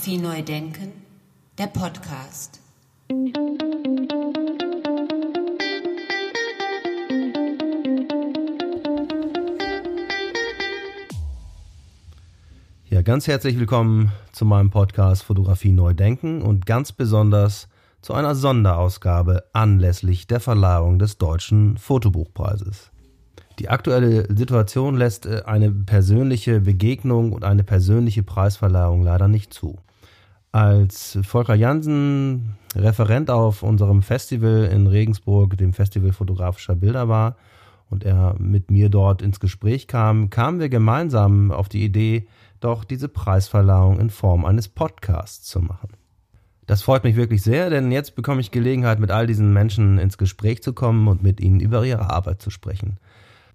Fotografie neu denken, der Podcast. Ja, ganz herzlich willkommen zu meinem Podcast Fotografie neu denken und ganz besonders zu einer Sonderausgabe anlässlich der Verleihung des Deutschen Fotobuchpreises. Die aktuelle Situation lässt äh, eine persönliche Begegnung und eine persönliche Preisverleihung leider nicht zu. Als Volker Jansen Referent auf unserem Festival in Regensburg, dem Festival fotografischer Bilder war, und er mit mir dort ins Gespräch kam, kamen wir gemeinsam auf die Idee, doch diese Preisverleihung in Form eines Podcasts zu machen. Das freut mich wirklich sehr, denn jetzt bekomme ich Gelegenheit, mit all diesen Menschen ins Gespräch zu kommen und mit ihnen über ihre Arbeit zu sprechen.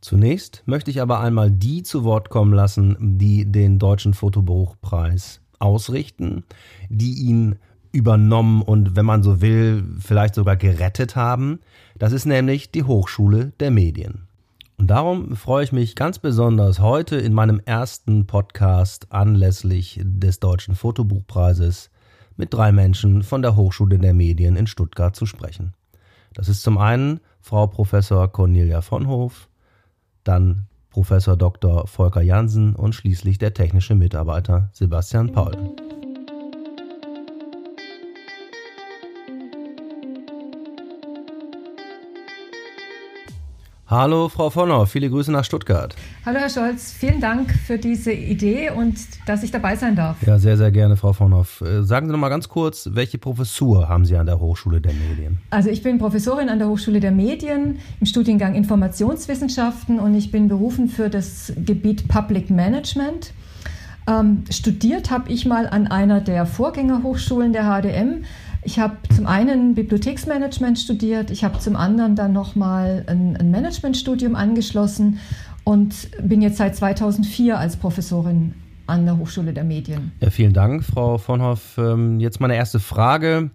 Zunächst möchte ich aber einmal die zu Wort kommen lassen, die den Deutschen Fotobuchpreis ausrichten, die ihn übernommen und, wenn man so will, vielleicht sogar gerettet haben. Das ist nämlich die Hochschule der Medien. Und darum freue ich mich ganz besonders heute in meinem ersten Podcast anlässlich des Deutschen Fotobuchpreises mit drei Menschen von der Hochschule der Medien in Stuttgart zu sprechen. Das ist zum einen Frau Professor Cornelia von Hof, dann Professor Dr. Volker Jansen und schließlich der technische Mitarbeiter Sebastian Paul. Hallo Frau Vonner, viele Grüße nach Stuttgart. Hallo Herr Scholz, vielen Dank für diese Idee und dass ich dabei sein darf. Ja, sehr, sehr gerne, Frau Vonner. Äh, sagen Sie noch mal ganz kurz, welche Professur haben Sie an der Hochschule der Medien? Also ich bin Professorin an der Hochschule der Medien im Studiengang Informationswissenschaften und ich bin berufen für das Gebiet Public Management. Ähm, studiert habe ich mal an einer der Vorgängerhochschulen der HDM ich habe zum einen Bibliotheksmanagement studiert, ich habe zum anderen dann nochmal ein, ein Managementstudium angeschlossen und bin jetzt seit 2004 als Professorin an der Hochschule der Medien. Ja, vielen Dank, Frau von Hoff. Ähm, jetzt meine erste Frage.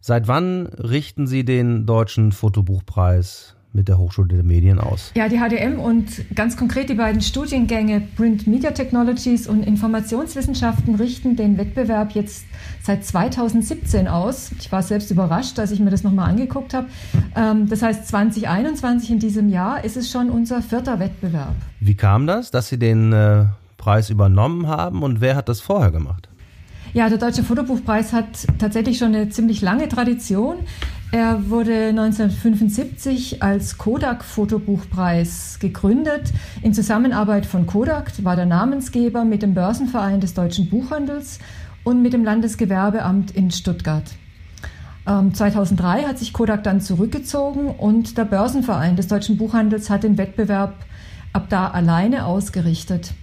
Seit wann richten Sie den Deutschen Fotobuchpreis mit der Hochschule der Medien aus? Ja, die HDM und ganz konkret die beiden Studiengänge Print Media Technologies und Informationswissenschaften richten den Wettbewerb jetzt seit 2017 aus. Ich war selbst überrascht, als ich mir das nochmal angeguckt habe. Ähm, das heißt, 2021 in diesem Jahr ist es schon unser vierter Wettbewerb. Wie kam das, dass Sie den äh, Preis übernommen haben und wer hat das vorher gemacht? Ja, der Deutsche Fotobuchpreis hat tatsächlich schon eine ziemlich lange Tradition. Er wurde 1975 als Kodak Fotobuchpreis gegründet. In Zusammenarbeit von Kodak war der Namensgeber mit dem Börsenverein des deutschen Buchhandels und mit dem Landesgewerbeamt in Stuttgart. 2003 ähm, hat sich Kodak dann zurückgezogen und der Börsenverein des deutschen Buchhandels hat den Wettbewerb ab da alleine ausgerichtet.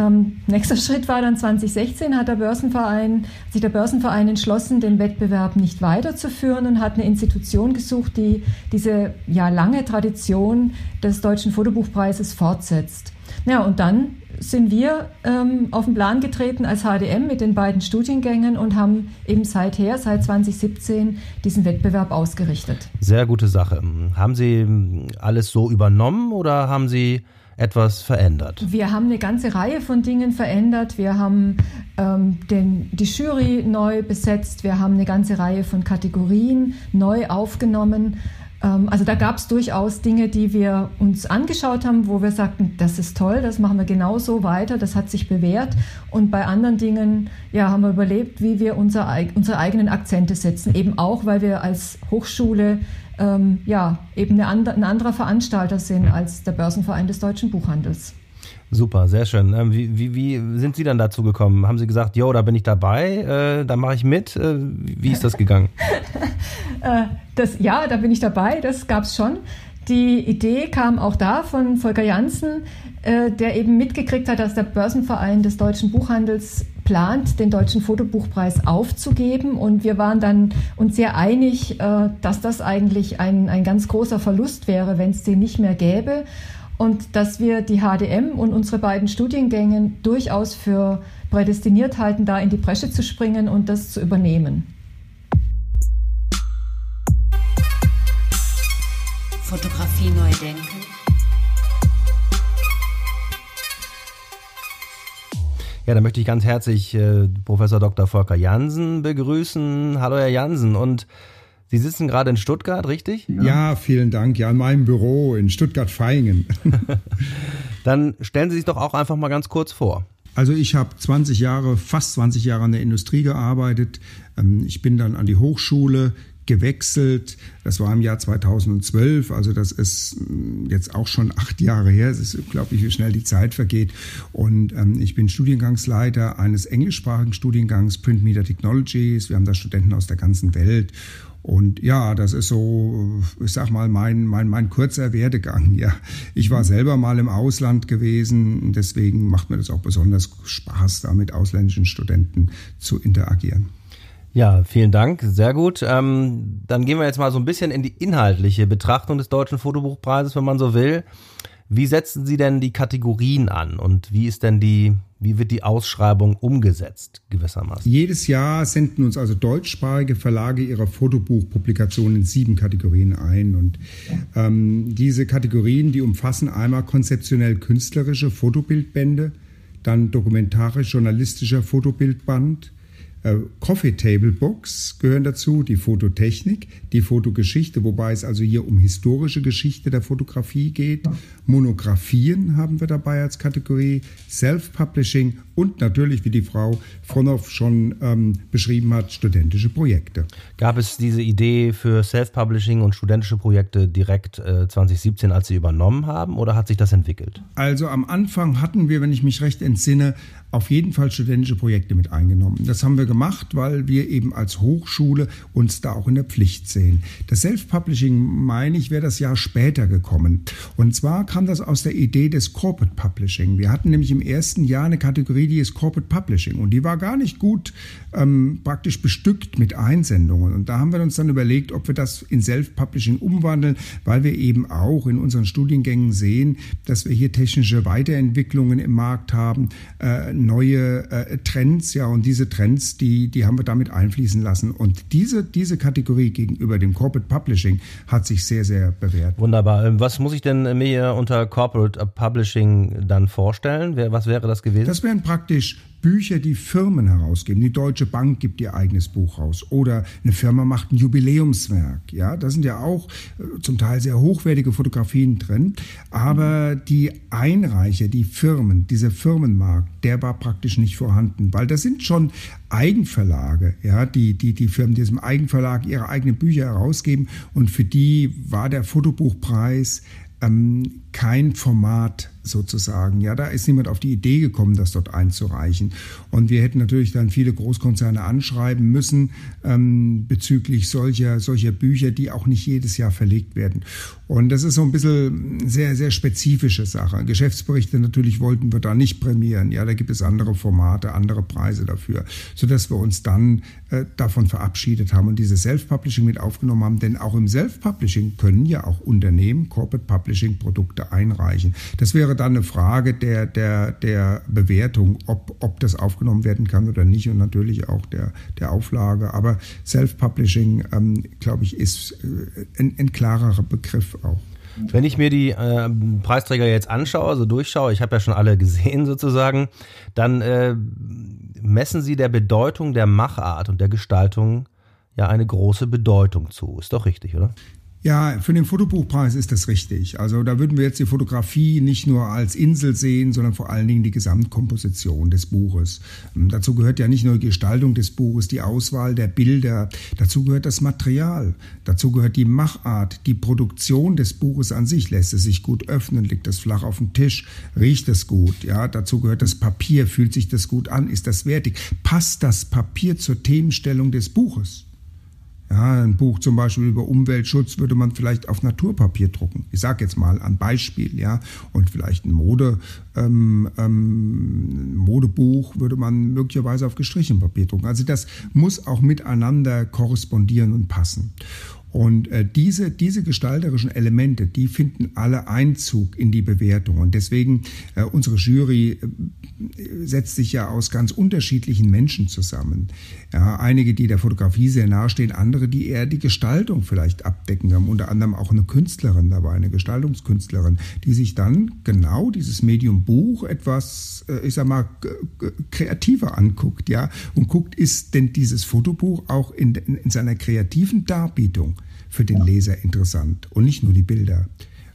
Ähm, nächster Schritt war dann 2016, hat der Börsenverein, sich der Börsenverein entschlossen, den Wettbewerb nicht weiterzuführen und hat eine Institution gesucht, die diese ja, lange Tradition des Deutschen Fotobuchpreises fortsetzt. Ja, und dann sind wir ähm, auf den Plan getreten als HDM mit den beiden Studiengängen und haben eben seither, seit 2017, diesen Wettbewerb ausgerichtet. Sehr gute Sache. Haben Sie alles so übernommen oder haben Sie etwas verändert? Wir haben eine ganze Reihe von Dingen verändert. Wir haben ähm, den, die Jury neu besetzt. Wir haben eine ganze Reihe von Kategorien neu aufgenommen. Ähm, also da gab es durchaus Dinge, die wir uns angeschaut haben, wo wir sagten, das ist toll, das machen wir genauso weiter, das hat sich bewährt. Und bei anderen Dingen ja, haben wir überlebt, wie wir unser, unsere eigenen Akzente setzen, eben auch, weil wir als Hochschule ähm, ja, eben eine, ein anderer Veranstalter sind als der Börsenverein des deutschen Buchhandels. Super, sehr schön. Ähm, wie, wie, wie sind Sie dann dazu gekommen? Haben Sie gesagt, jo, da bin ich dabei, äh, da mache ich mit? Äh, wie ist das gegangen? äh, das, ja, da bin ich dabei, das gab es schon. Die Idee kam auch da von Volker Janssen, äh, der eben mitgekriegt hat, dass der Börsenverein des deutschen Buchhandels plant, den deutschen Fotobuchpreis aufzugeben. Und wir waren dann uns sehr einig, äh, dass das eigentlich ein, ein ganz großer Verlust wäre, wenn es den nicht mehr gäbe und dass wir die HDM und unsere beiden Studiengänge durchaus für prädestiniert halten, da in die Bresche zu springen und das zu übernehmen. Fotografie neu denken. Ja, dann möchte ich ganz herzlich äh, Professor Dr. Volker Jansen begrüßen. Hallo, Herr Jansen. Und Sie sitzen gerade in Stuttgart, richtig? Ja. ja, vielen Dank. Ja, in meinem Büro in Stuttgart-Vaihingen. dann stellen Sie sich doch auch einfach mal ganz kurz vor. Also ich habe 20 Jahre, fast 20 Jahre an der Industrie gearbeitet. Ähm, ich bin dann an die Hochschule gewechselt. Das war im Jahr 2012, also das ist mm, jetzt auch schon acht Jahre her. Es ist unglaublich, wie schnell die Zeit vergeht. Und ähm, ich bin Studiengangsleiter eines englischsprachigen Studiengangs Print Media Technologies. Wir haben da Studenten aus der ganzen Welt. Und ja, das ist so, ich sag mal, mein, mein, mein kurzer Werdegang. Ja, ich war selber mal im Ausland gewesen, deswegen macht mir das auch besonders Spaß, da mit ausländischen Studenten zu interagieren. Ja, vielen Dank, sehr gut. Ähm, dann gehen wir jetzt mal so ein bisschen in die inhaltliche Betrachtung des Deutschen Fotobuchpreises, wenn man so will. Wie setzen Sie denn die Kategorien an und wie ist denn die, wie wird die Ausschreibung umgesetzt gewissermaßen? Jedes Jahr senden uns also deutschsprachige Verlage ihre Fotobuchpublikationen in sieben Kategorien ein und ähm, diese Kategorien, die umfassen einmal konzeptionell künstlerische Fotobildbände, dann dokumentarisch-journalistischer Fotobildband, Coffee Table Books gehören dazu, die Fototechnik, die Fotogeschichte, wobei es also hier um historische Geschichte der Fotografie geht. Monographien haben wir dabei als Kategorie, Self-Publishing und natürlich, wie die Frau Fronow schon ähm, beschrieben hat, studentische Projekte. Gab es diese Idee für Self-Publishing und studentische Projekte direkt äh, 2017, als Sie übernommen haben, oder hat sich das entwickelt? Also am Anfang hatten wir, wenn ich mich recht entsinne, auf jeden Fall studentische Projekte mit eingenommen. Das haben wir gemacht, weil wir eben als Hochschule uns da auch in der Pflicht sehen. Das Self-Publishing, meine ich, wäre das Jahr später gekommen. Und zwar kam das aus der Idee des Corporate Publishing. Wir hatten nämlich im ersten Jahr eine Kategorie, die ist Corporate Publishing. Und die war gar nicht gut ähm, praktisch bestückt mit Einsendungen. Und da haben wir uns dann überlegt, ob wir das in Self-Publishing umwandeln, weil wir eben auch in unseren Studiengängen sehen, dass wir hier technische Weiterentwicklungen im Markt haben. Äh, neue äh, Trends, ja, und diese Trends, die, die haben wir damit einfließen lassen. Und diese, diese Kategorie gegenüber dem Corporate Publishing hat sich sehr, sehr bewährt. Wunderbar. Ähm, was muss ich denn mir unter Corporate Publishing dann vorstellen? Was wäre das gewesen? Das wären praktisch Bücher, die Firmen herausgeben. Die Deutsche Bank gibt ihr eigenes Buch raus oder eine Firma macht ein Jubiläumswerk. Ja, da sind ja auch äh, zum Teil sehr hochwertige Fotografien drin. Aber die Einreicher, die Firmen, dieser Firmenmarkt, der war praktisch nicht vorhanden, weil das sind schon Eigenverlage, ja, die, die, die Firmen, die diesem Eigenverlag ihre eigenen Bücher herausgeben und für die war der Fotobuchpreis ähm, kein Format sozusagen. Ja, da ist niemand auf die Idee gekommen, das dort einzureichen. Und wir hätten natürlich dann viele Großkonzerne anschreiben müssen ähm, bezüglich solcher, solcher Bücher, die auch nicht jedes Jahr verlegt werden. Und das ist so ein bisschen sehr, sehr spezifische Sache. Geschäftsberichte natürlich wollten wir da nicht prämieren. Ja, da gibt es andere Formate, andere Preise dafür, sodass wir uns dann äh, davon verabschiedet haben und dieses Self-Publishing mit aufgenommen haben. Denn auch im Self-Publishing können ja auch Unternehmen Corporate Publishing Produkte einreichen. Das wäre dann eine Frage der, der, der Bewertung, ob, ob das aufgenommen werden kann oder nicht und natürlich auch der, der Auflage. Aber Self-Publishing, ähm, glaube ich, ist äh, ein, ein klarerer Begriff auch. Wenn ich mir die äh, Preisträger jetzt anschaue, also durchschaue, ich habe ja schon alle gesehen sozusagen, dann äh, messen sie der Bedeutung der Machart und der Gestaltung ja eine große Bedeutung zu. Ist doch richtig, oder? Ja, für den Fotobuchpreis ist das richtig. Also da würden wir jetzt die Fotografie nicht nur als Insel sehen, sondern vor allen Dingen die Gesamtkomposition des Buches. Ähm, dazu gehört ja nicht nur die Gestaltung des Buches, die Auswahl der Bilder, dazu gehört das Material, dazu gehört die Machart, die Produktion des Buches an sich. Lässt es sich gut öffnen, liegt das flach auf dem Tisch, riecht es gut, ja, dazu gehört das Papier, fühlt sich das gut an, ist das wertig, passt das Papier zur Themenstellung des Buches? Ja, ein Buch zum Beispiel über Umweltschutz würde man vielleicht auf Naturpapier drucken. Ich sage jetzt mal ein Beispiel, ja. Und vielleicht ein Mode, ähm, ähm, Modebuch würde man möglicherweise auf gestrichenem Papier drucken. Also das muss auch miteinander korrespondieren und passen. Und äh, diese, diese gestalterischen Elemente, die finden alle Einzug in die Bewertung. Und deswegen, äh, unsere Jury äh, setzt sich ja aus ganz unterschiedlichen Menschen zusammen. Ja, einige, die der Fotografie sehr nahestehen, andere, die eher die Gestaltung vielleicht abdecken. Wir haben unter anderem auch eine Künstlerin dabei, eine Gestaltungskünstlerin, die sich dann genau dieses Medium Buch etwas, äh, ich sag mal, kreativer anguckt, ja, und guckt, ist denn dieses Fotobuch auch in, in, in seiner kreativen Darbietung für den Leser interessant und nicht nur die Bilder.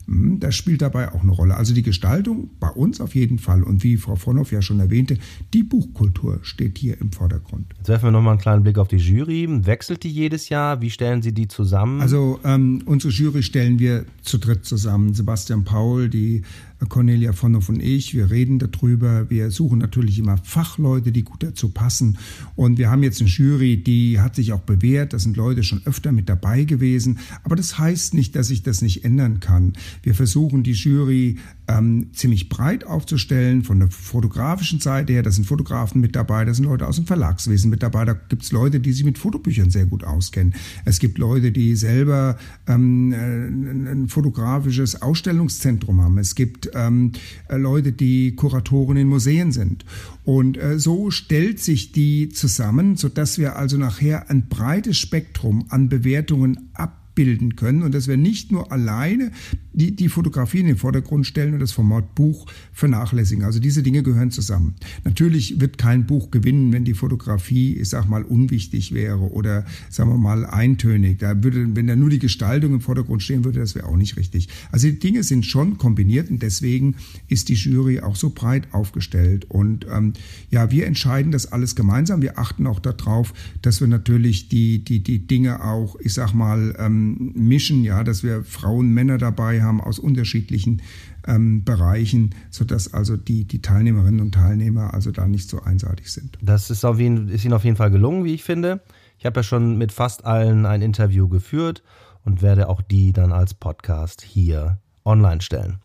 Hm, das spielt dabei auch eine Rolle. Also die Gestaltung bei uns auf jeden Fall. Und wie Frau Vonhoff ja schon erwähnte, die Buchkultur steht hier im Vordergrund. Jetzt werfen wir nochmal einen kleinen Blick auf die Jury. Wechselt die jedes Jahr? Wie stellen Sie die zusammen? Also ähm, unsere Jury stellen wir zu dritt zusammen. Sebastian Paul, die Cornelia Vonhoff und ich, wir reden darüber. Wir suchen natürlich immer Fachleute, die gut dazu passen. Und wir haben jetzt eine Jury, die hat sich auch bewährt. Da sind Leute schon öfter mit dabei gewesen. Aber das heißt nicht, dass ich das nicht ändern kann. Wir versuchen die Jury ähm, ziemlich breit aufzustellen, von der fotografischen Seite her. Da sind Fotografen mit dabei, da sind Leute aus dem Verlagswesen mit dabei. Da gibt es Leute, die sich mit Fotobüchern sehr gut auskennen. Es gibt Leute, die selber ähm, ein fotografisches Ausstellungszentrum haben. Es gibt ähm, Leute, die Kuratoren in Museen sind. Und äh, so stellt sich die zusammen, sodass wir also nachher ein breites Spektrum an Bewertungen ab abbilden können und dass wir nicht nur alleine die, die Fotografie in den Vordergrund stellen und das Format Buch vernachlässigen. Also diese Dinge gehören zusammen. Natürlich wird kein Buch gewinnen, wenn die Fotografie, ich sag mal, unwichtig wäre oder, sagen wir mal, eintönig. Da würde, wenn da nur die Gestaltung im Vordergrund stehen würde, das wäre auch nicht richtig. Also die Dinge sind schon kombiniert und deswegen ist die Jury auch so breit aufgestellt. Und ähm, ja, wir entscheiden das alles gemeinsam. Wir achten auch darauf, dass wir natürlich die, die, die Dinge auch, ich sag mal, ähm, mischen, ja, dass wir Frauen, Männer dabei haben aus unterschiedlichen ähm, Bereichen, sodass also die, die Teilnehmerinnen und Teilnehmer also da nicht so einseitig sind. Das ist, auf jeden, ist Ihnen auf jeden Fall gelungen, wie ich finde. Ich habe ja schon mit fast allen ein Interview geführt und werde auch die dann als Podcast hier online stellen.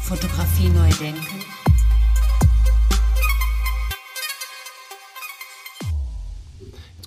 Fotografie neu denken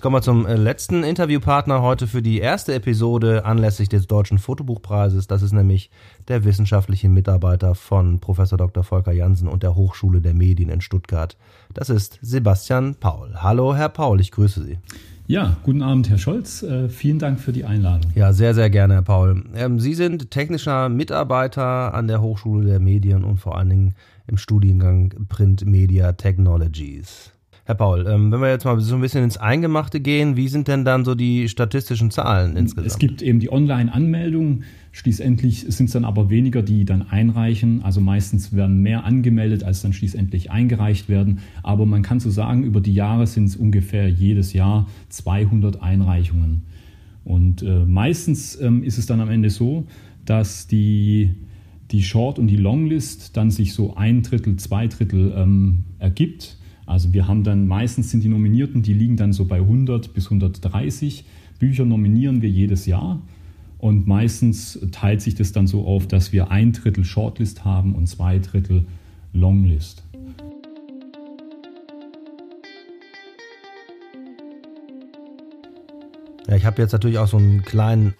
kommen wir zum äh, letzten Interviewpartner heute für die erste Episode anlässlich des Deutschen Fotobuchpreises. Das ist nämlich der wissenschaftliche Mitarbeiter von Professor Dr. Volker Jansen und der Hochschule der Medien in Stuttgart. Das ist Sebastian Paul. Hallo, Herr Paul, ich grüße Sie. Ja, guten Abend, Herr Scholz. Äh, vielen Dank für die Einladung. Ja, sehr, sehr gerne, Herr Paul. Ähm, Sie sind technischer Mitarbeiter an der Hochschule der Medien und vor allen Dingen im Studiengang Print Media Technologies. Herr Paul, ähm, wenn wir jetzt mal so ein bisschen ins Eingemachte gehen, wie sind denn dann so die statistischen Zahlen insgesamt? Es gibt eben die Online-Anmeldung. Schließlich sind es dann aber weniger, die dann einreichen. Also meistens werden mehr angemeldet, als dann schließlich eingereicht werden. Aber man kann so sagen, über die Jahre sind es ungefähr jedes Jahr 200 Einreichungen. Und äh, meistens ähm, ist es dann am Ende so, dass die, die Short- und die Longlist dann sich so ein Drittel, zwei Drittel ähm, ergibt. Also wir haben dann meistens sind die Nominierten, die liegen dann so bei 100 bis 130 Bücher nominieren wir jedes Jahr. Und meistens teilt sich das dann so auf, dass wir ein Drittel Shortlist haben und zwei Drittel Longlist. Ja, ich habe jetzt natürlich auch so einen kleinen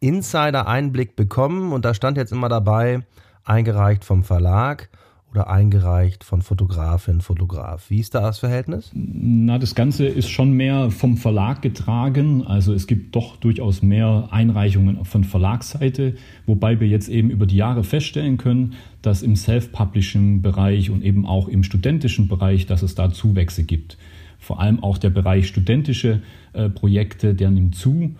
Insider-Einblick bekommen und da stand jetzt immer dabei, eingereicht vom Verlag oder eingereicht von Fotografin, Fotograf. Wie ist da das Verhältnis? Na, das Ganze ist schon mehr vom Verlag getragen. Also es gibt doch durchaus mehr Einreichungen von Verlagsseite, wobei wir jetzt eben über die Jahre feststellen können, dass im Self-Publishing-Bereich und eben auch im studentischen Bereich, dass es da Zuwächse gibt. Vor allem auch der Bereich studentische äh, Projekte, der nimmt zu.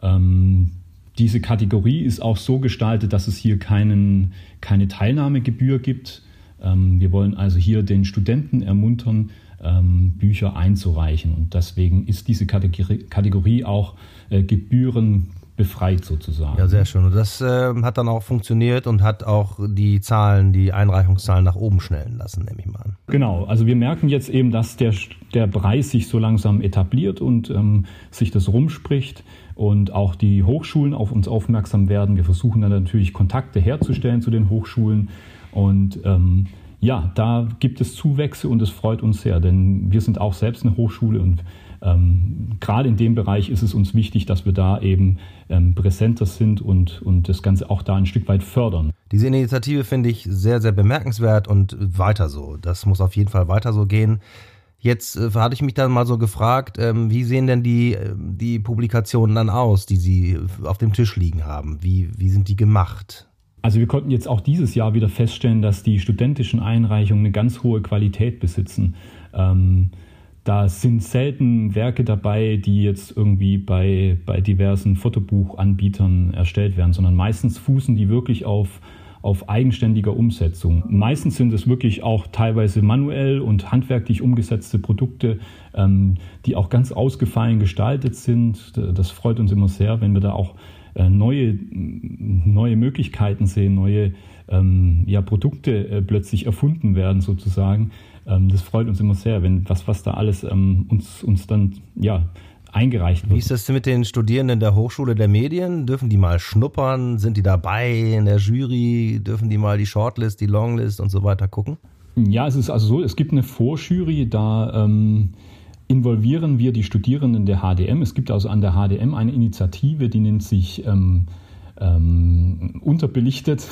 Ähm, diese Kategorie ist auch so gestaltet, dass es hier keinen, keine Teilnahmegebühr gibt. Ähm, wir wollen also hier den Studenten ermuntern, ähm, Bücher einzureichen. Und deswegen ist diese Kategorie auch äh, gebührenbefreit sozusagen. Ja, sehr schön. Und das äh, hat dann auch funktioniert und hat auch die Zahlen, die Einreichungszahlen nach oben schnellen lassen, nehme ich mal an. Genau, also wir merken jetzt eben, dass der, der Preis sich so langsam etabliert und ähm, sich das rumspricht und auch die Hochschulen auf uns aufmerksam werden. Wir versuchen dann natürlich Kontakte herzustellen zu den Hochschulen und ähm, ja, da gibt es Zuwächse und es freut uns sehr, denn wir sind auch selbst eine Hochschule und ähm, gerade in dem Bereich ist es uns wichtig, dass wir da eben ähm, präsenter sind und, und das Ganze auch da ein Stück weit fördern. Diese Initiative finde ich sehr, sehr bemerkenswert und weiter so. Das muss auf jeden Fall weiter so gehen. Jetzt äh, hatte ich mich dann mal so gefragt, ähm, wie sehen denn die, äh, die Publikationen dann aus, die Sie auf dem Tisch liegen haben? Wie, wie sind die gemacht? Also wir konnten jetzt auch dieses Jahr wieder feststellen, dass die studentischen Einreichungen eine ganz hohe Qualität besitzen. Ähm, da sind selten Werke dabei, die jetzt irgendwie bei, bei diversen Fotobuchanbietern erstellt werden, sondern meistens fußen die wirklich auf, auf eigenständiger Umsetzung. Meistens sind es wirklich auch teilweise manuell und handwerklich umgesetzte Produkte, ähm, die auch ganz ausgefallen gestaltet sind. Das freut uns immer sehr, wenn wir da auch neue, neue Möglichkeiten sehen, neue ähm, ja, Produkte äh, plötzlich erfunden werden sozusagen. Ähm, das freut uns immer sehr, wenn was, was da alles ähm, uns, uns dann ja, eingereicht wird. Wie ist das mit den Studierenden der Hochschule der Medien? Dürfen die mal schnuppern? Sind die dabei in der Jury? Dürfen die mal die Shortlist, die Longlist und so weiter gucken? Ja, es ist also so, es gibt eine Vorjury, da ähm, involvieren wir die Studierenden der HDM. Es gibt also an der HDM eine Initiative, die nennt sich ähm, ähm, unterbelichtet.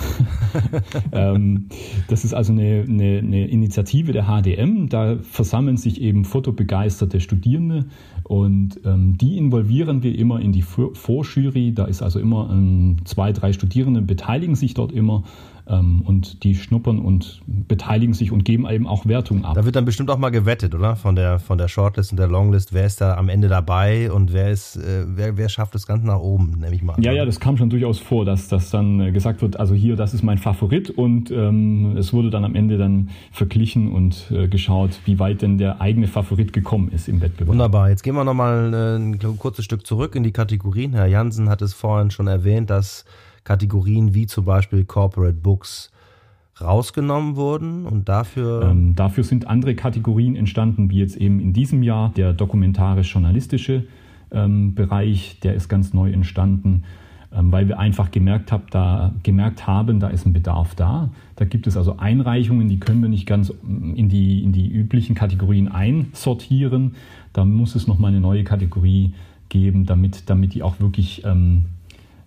ähm, das ist also eine, eine, eine, Initiative der HDM. Da versammeln sich eben fotobegeisterte Studierende und ähm, die involvieren wir immer in die Vorjury. Da ist also immer ähm, zwei, drei Studierende beteiligen sich dort immer und die schnuppern und beteiligen sich und geben eben auch Wertung ab. Da wird dann bestimmt auch mal gewettet, oder? Von der, von der Shortlist und der Longlist. Wer ist da am Ende dabei und wer ist, äh, wer, wer schafft das Ganze nach oben, nehme ich mal Ja, ja, das kam schon durchaus vor, dass das dann äh, gesagt wird, also hier, das ist mein Favorit und ähm, es wurde dann am Ende dann verglichen und äh, geschaut, wie weit denn der eigene Favorit gekommen ist im Wettbewerb. Wunderbar. Jetzt gehen wir nochmal äh, ein kurzes Stück zurück in die Kategorien. Herr Jansen hat es vorhin schon erwähnt, dass Kategorien wie zum Beispiel Corporate Books rausgenommen wurden und dafür. Ähm, dafür sind andere Kategorien entstanden, wie jetzt eben in diesem Jahr der dokumentarisch-journalistische ähm, Bereich, der ist ganz neu entstanden, ähm, weil wir einfach gemerkt, hab, da, gemerkt haben, da ist ein Bedarf da. Da gibt es also Einreichungen, die können wir nicht ganz in die, in die üblichen Kategorien einsortieren. Da muss es nochmal eine neue Kategorie geben, damit, damit die auch wirklich ähm,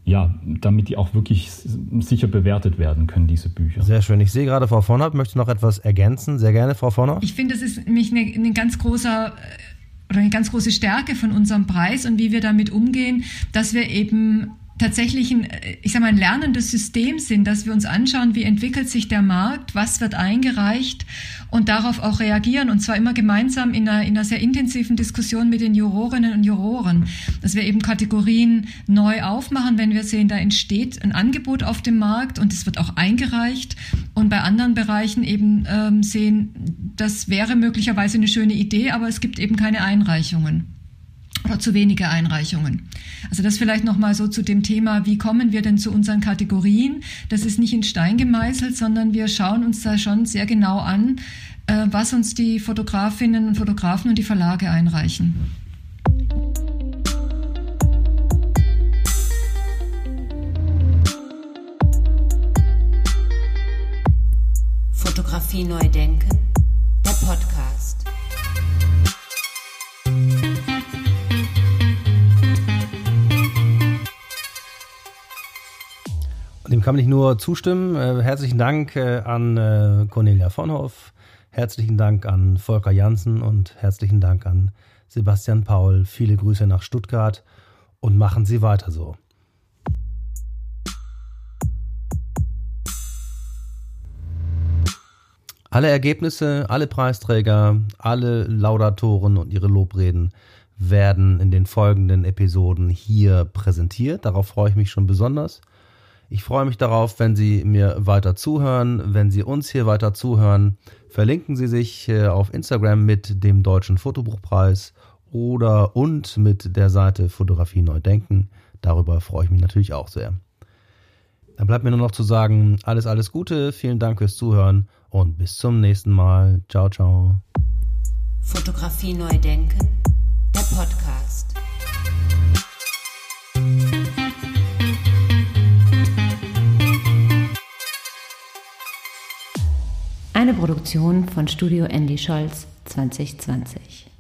ja, damit die auch wirklich sicher bewertet werden können, diese Bücher. Sehr schön. Ich sehe gerade, Frau Vonert möchte noch etwas ergänzen. Sehr gerne, Frau Vonert. Ich finde, das ist nämlich eine, eine ganz großer äh, oder eine ganz große Stärke von unserem Preis und wie wir damit umgehen, dass wir eben tatsächlich ein, ich sag mal, ein lernendes System sind, dass wir uns anschauen, wie entwickelt sich der Markt, was wird eingereicht und darauf auch reagieren und zwar immer gemeinsam in einer, in einer sehr intensiven Diskussion mit den Jurorinnen und Juroren, dass wir eben Kategorien neu aufmachen, wenn wir sehen, da entsteht ein Angebot auf dem Markt und es wird auch eingereicht und bei anderen Bereichen eben ähm, sehen, das wäre möglicherweise eine schöne Idee, aber es gibt eben keine Einreichungen oder zu wenige Einreichungen. Also das vielleicht noch mal so zu dem Thema, wie kommen wir denn zu unseren Kategorien? Das ist nicht in Stein gemeißelt, sondern wir schauen uns da schon sehr genau an, äh, was uns die Fotografinnen und Fotografen und die Verlage einreichen. Fotografie neu denken, kann nicht nur zustimmen. Äh, herzlichen Dank äh, an äh, Cornelia Vonhoff, herzlichen Dank an Volker Janssen und herzlichen Dank an Sebastian Paul. Viele Grüße nach Stuttgart und machen Sie weiter so. Alle Ergebnisse, alle Preisträger, alle Laudatoren und ihre Lobreden werden in den folgenden Episoden hier präsentiert. Darauf freue ich mich schon besonders. Ich freue mich darauf, wenn Sie mir weiter zuhören, wenn Sie uns hier weiter zuhören. Verlinken Sie sich äh, auf Instagram mit dem Deutschen Fotobuchpreis oder und mit der Seite Fotografie Neu Denken. Darüber freue ich mich natürlich auch sehr. Dann bleibt mir nur noch zu sagen, alles, alles Gute, vielen Dank fürs Zuhören und bis zum nächsten Mal. Ciao, ciao. Fotografie Neu Denken, der Podcast. Eine Produktion von Studio Andy Scholz 2020.